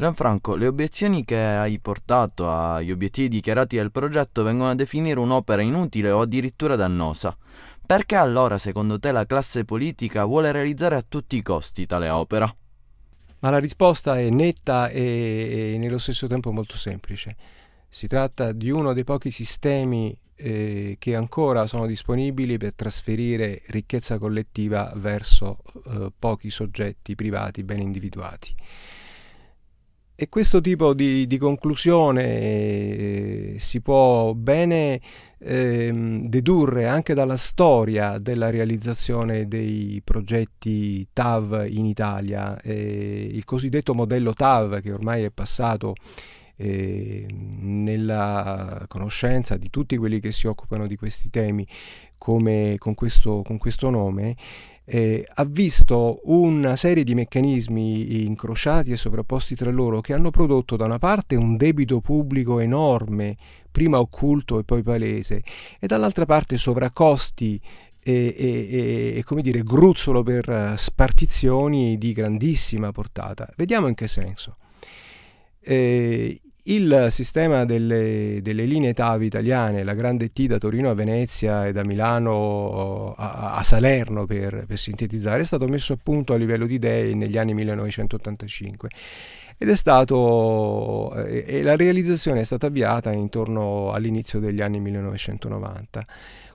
Gianfranco, le obiezioni che hai portato agli obiettivi dichiarati del progetto vengono a definire un'opera inutile o addirittura dannosa. Perché allora, secondo te, la classe politica vuole realizzare a tutti i costi tale opera? Ma la risposta è netta e, e nello stesso tempo molto semplice. Si tratta di uno dei pochi sistemi eh, che ancora sono disponibili per trasferire ricchezza collettiva verso eh, pochi soggetti privati ben individuati. E questo tipo di, di conclusione eh, si può bene eh, dedurre anche dalla storia della realizzazione dei progetti TAV in Italia. Eh, il cosiddetto modello TAV che ormai è passato eh, nella conoscenza di tutti quelli che si occupano di questi temi come con questo, con questo nome eh, ha visto una serie di meccanismi incrociati e sovrapposti tra loro che hanno prodotto da una parte un debito pubblico enorme, prima occulto e poi palese, e dall'altra parte sovraccosti e, e, e, come dire, gruzzolo per spartizioni di grandissima portata. Vediamo in che senso. Eh, il sistema delle, delle, linee TAV italiane, la grande T da Torino a Venezia e da Milano a, a Salerno per, per, sintetizzare, è stato messo a punto a livello di idee negli anni 1985 ed è stato eh, e la realizzazione è stata avviata intorno all'inizio degli anni 1990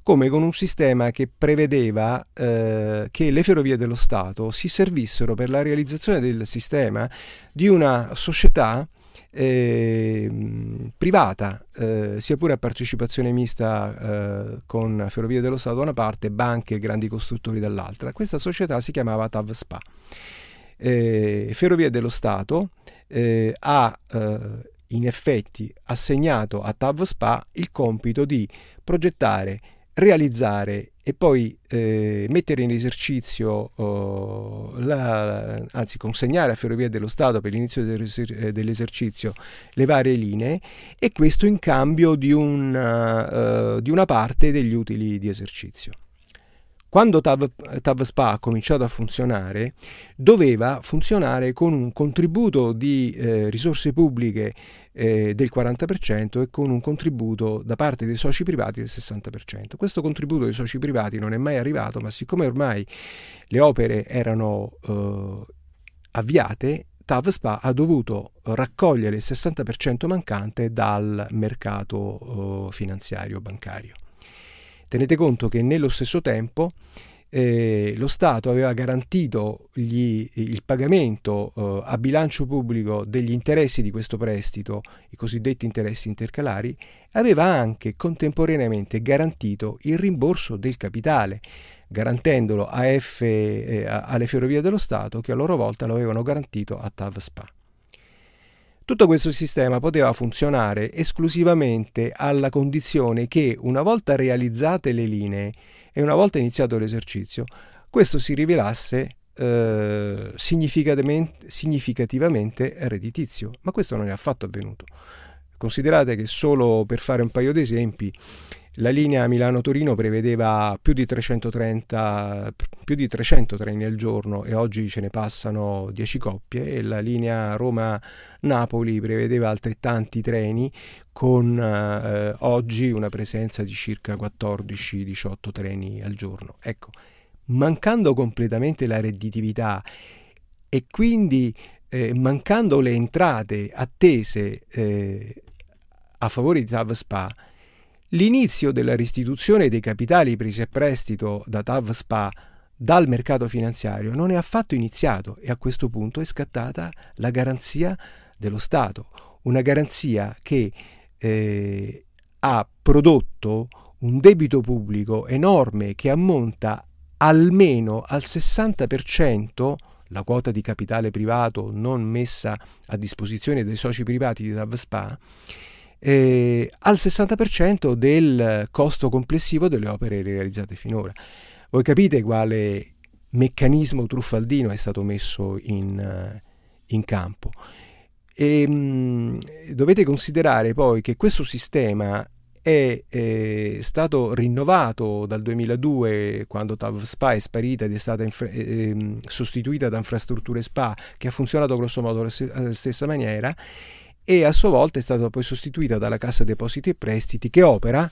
come con un sistema che prevedeva eh, che le ferrovie dello Stato si servissero per la realizzazione del sistema di una società eh, privata, eh, sia pure a partecipazione mista eh, con Ferrovie dello Stato da una parte, banche e grandi costruttori dall'altra. Questa società si chiamava TAV SPA. Eh, Ferrovie dello Stato eh, ha eh, in effetti assegnato a TAV SPA il compito di progettare, realizzare e poi eh, mettere in esercizio, oh, la, anzi consegnare a Ferrovie dello Stato per l'inizio dell'esercizio le varie linee e questo in cambio di, un, uh, di una parte degli utili di esercizio. Quando TAV, TAV, SPA ha cominciato a funzionare, doveva funzionare con un contributo di eh, risorse pubbliche eh, del 40% e con un contributo da parte dei soci privati del 60%. Questo contributo dei soci privati non è mai arrivato, ma siccome ormai le opere erano eh, avviate, TAV SPA ha dovuto raccogliere il 60% mancante dal mercato eh, finanziario bancario. Tenete conto che nello stesso tempo eh, lo Stato aveva garantito gli, il pagamento eh, a bilancio pubblico degli interessi di questo prestito, i cosiddetti interessi intercalari, aveva anche contemporaneamente garantito il rimborso del capitale, garantendolo a F, eh, alle ferrovie dello Stato che a loro volta lo avevano garantito a TAV SPA. Tutto questo sistema poteva funzionare esclusivamente alla condizione che, una volta realizzate le linee, e una volta iniziato l'esercizio, questo si rivelasse eh, significativamente, redditizio, ma questo non è affatto avvenuto. Considerate che solo per fare un paio di esempi, la linea Milano-Torino prevedeva più di, 330, più di 300 treni al giorno e oggi ce ne passano 10 coppie e la linea Roma-Napoli prevedeva altrettanti treni con eh, oggi una presenza di circa 14-18 treni al giorno. Ecco, mancando completamente la redditività e quindi eh, mancando le entrate attese eh, a favore di TAV SPA, L'inizio della restituzione dei capitali presi a prestito da TAV SPA dal mercato finanziario non è affatto iniziato e a questo punto è scattata la garanzia dello Stato, una garanzia che eh, ha prodotto un debito pubblico enorme che ammonta almeno al 60% la quota di capitale privato non messa a disposizione dei soci privati di TAV SPA eh, al 60% del costo complessivo delle opere realizzate finora. Voi capite quale meccanismo truffaldino è stato messo in, in campo. E, mh, dovete considerare poi che questo sistema è eh, stato rinnovato dal 2002 quando TAV SPA è sparita ed è stata infra- eh, sostituita da Infrastrutture SPA che ha funzionato grosso modo alla stessa maniera e a sua volta è stata poi sostituita dalla Cassa Depositi e Prestiti che opera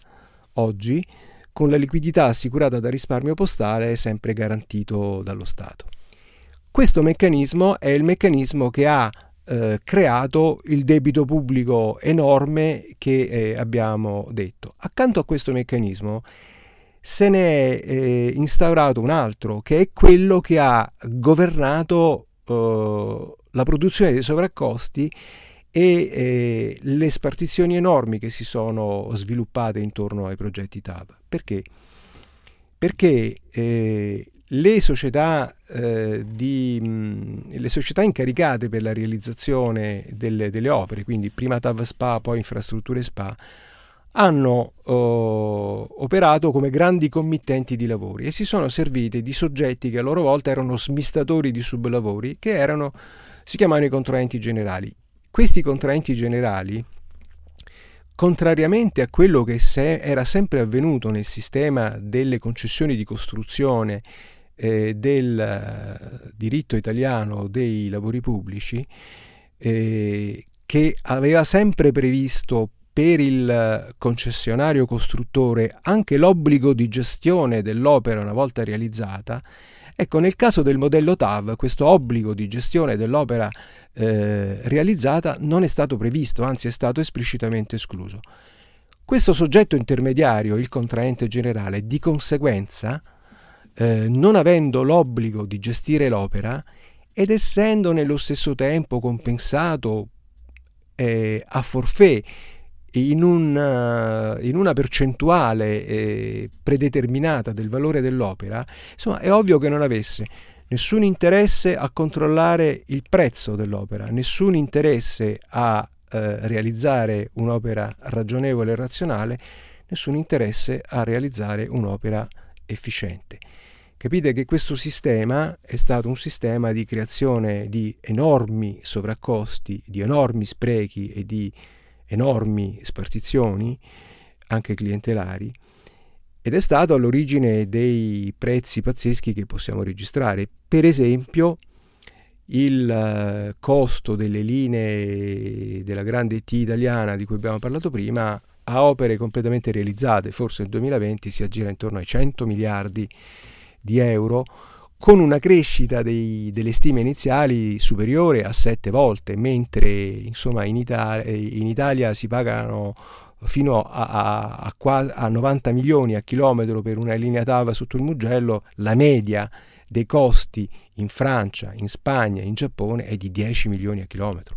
oggi con la liquidità assicurata dal risparmio postale sempre garantito dallo Stato. Questo meccanismo è il meccanismo che ha eh, creato il debito pubblico enorme che eh, abbiamo detto. Accanto a questo meccanismo se ne è eh, instaurato un altro che è quello che ha governato eh, la produzione dei sovraccosti e eh, le spartizioni enormi che si sono sviluppate intorno ai progetti TAV. Perché? Perché eh, le, società, eh, di, mh, le società, incaricate per la realizzazione delle, delle, opere, quindi prima TAV SPA, poi infrastrutture SPA, hanno oh, operato come grandi committenti di lavori e si sono servite di soggetti che a loro volta erano smistatori di sublavori, che erano, si chiamavano i contraenti generali. Questi contraenti generali, contrariamente a quello che se era sempre avvenuto nel sistema delle concessioni di costruzione eh, del eh, diritto italiano dei lavori pubblici, eh, che aveva sempre previsto per il concessionario costruttore anche l'obbligo di gestione dell'opera una volta realizzata, ecco nel caso del modello TAV questo obbligo di gestione dell'opera eh, realizzata non è stato previsto, anzi è stato esplicitamente escluso. Questo soggetto intermediario, il contraente generale, di conseguenza, eh, non avendo l'obbligo di gestire l'opera ed essendo nello stesso tempo compensato eh, a forfè in, un, uh, in, una percentuale eh, predeterminata del valore dell'opera, insomma è ovvio che non avesse nessun interesse a controllare il prezzo dell'opera, nessun interesse a eh, realizzare un'opera ragionevole e razionale, nessun interesse a realizzare un'opera efficiente. Capite che questo sistema è stato un sistema di creazione di enormi sovraccosti, di enormi sprechi e di enormi spartizioni, anche clientelari, ed è stato all'origine dei prezzi pazzeschi che possiamo registrare. Per esempio, il eh, costo delle linee della grande T italiana di cui abbiamo parlato prima a opere completamente realizzate, forse nel 2020 si aggira intorno ai 100 miliardi di euro, con una crescita dei, delle stime iniziali superiore a 7 volte, mentre insomma, in, Italia, in Italia si pagano fino a, a, a, a 90 milioni a chilometro per una linea TAV sotto il Mugello, la media dei costi in Francia, in Spagna, in Giappone è di 10 milioni a chilometro.